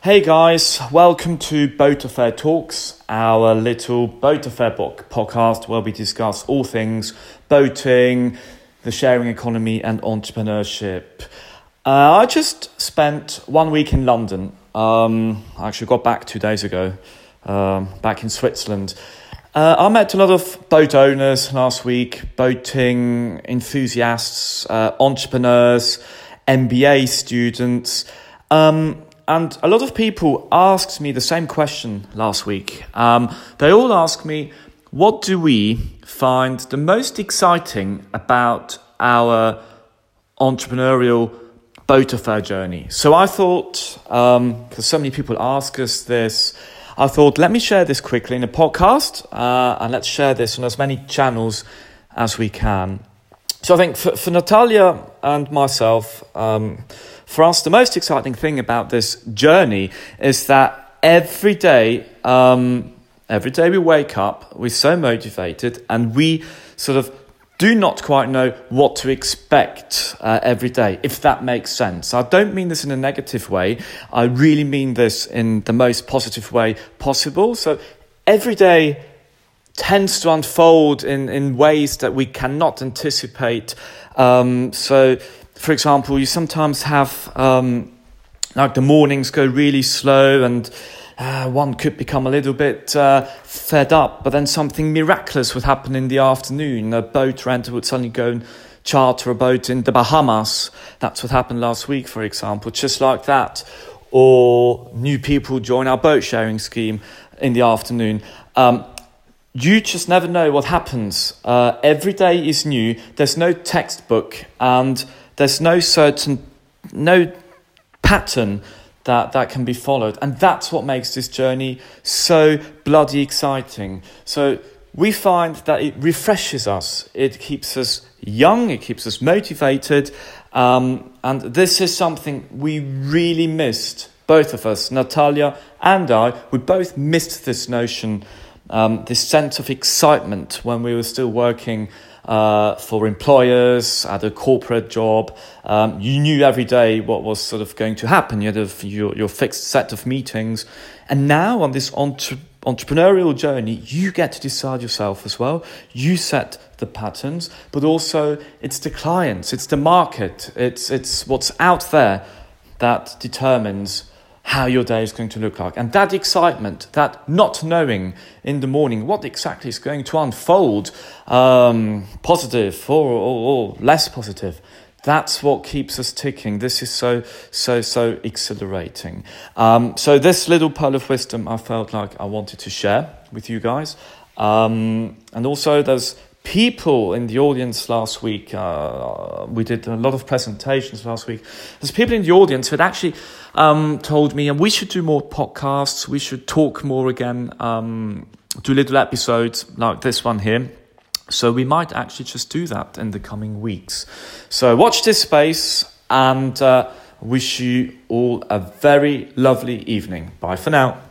Hey guys, welcome to Boat Affair Talks, our little Boat Affair book podcast where we discuss all things boating, the sharing economy, and entrepreneurship. Uh, I just spent one week in London. Um, I actually got back two days ago, um, back in Switzerland. Uh, I met a lot of boat owners last week, boating enthusiasts, uh, entrepreneurs, MBA students. Um, and a lot of people asked me the same question last week. Um, they all asked me, what do we find the most exciting about our entrepreneurial boat affair journey? So I thought, because um, so many people ask us this, I thought, let me share this quickly in a podcast uh, and let's share this on as many channels as we can. So I think for, for Natalia and myself, um, for us, the most exciting thing about this journey is that every day, um, every day we wake up, we're so motivated, and we sort of do not quite know what to expect uh, every day, if that makes sense. I don't mean this in a negative way. I really mean this in the most positive way possible. So every day tends to unfold in, in ways that we cannot anticipate. Um, so for example, you sometimes have um, like the mornings go really slow and uh, one could become a little bit uh, fed up, but then something miraculous would happen in the afternoon. A boat renter would suddenly go and charter a boat in the Bahamas. That's what happened last week, for example, just like that. Or new people join our boat sharing scheme in the afternoon. Um, you just never know what happens. Uh, every day is new. There's no textbook, and there's no certain, no pattern that, that can be followed. And that's what makes this journey so bloody exciting. So we find that it refreshes us, it keeps us young, it keeps us motivated. Um, and this is something we really missed, both of us, Natalia and I, we both missed this notion, um, this sense of excitement when we were still working uh, for employers at a corporate job. Um, you knew every day what was sort of going to happen. You had a, your, your fixed set of meetings. And now on this entre- entrepreneurial journey, you get to decide yourself as well. You set the patterns, but also it's the clients, it's the market, it's, it's what's out there that determines how your day is going to look like. And that excitement, that not knowing in the morning what exactly is going to unfold, um, positive or, or, or less positive, that's what keeps us ticking. This is so, so, so exhilarating. Um, so, this little pearl of wisdom I felt like I wanted to share with you guys. Um, and also, there's people in the audience last week. Uh, we did a lot of presentations last week. There's people in the audience who had actually um, told me, and we should do more podcasts. We should talk more again. Um, do little episodes like this one here. So we might actually just do that in the coming weeks. So watch this space and uh, wish you all a very lovely evening. Bye for now.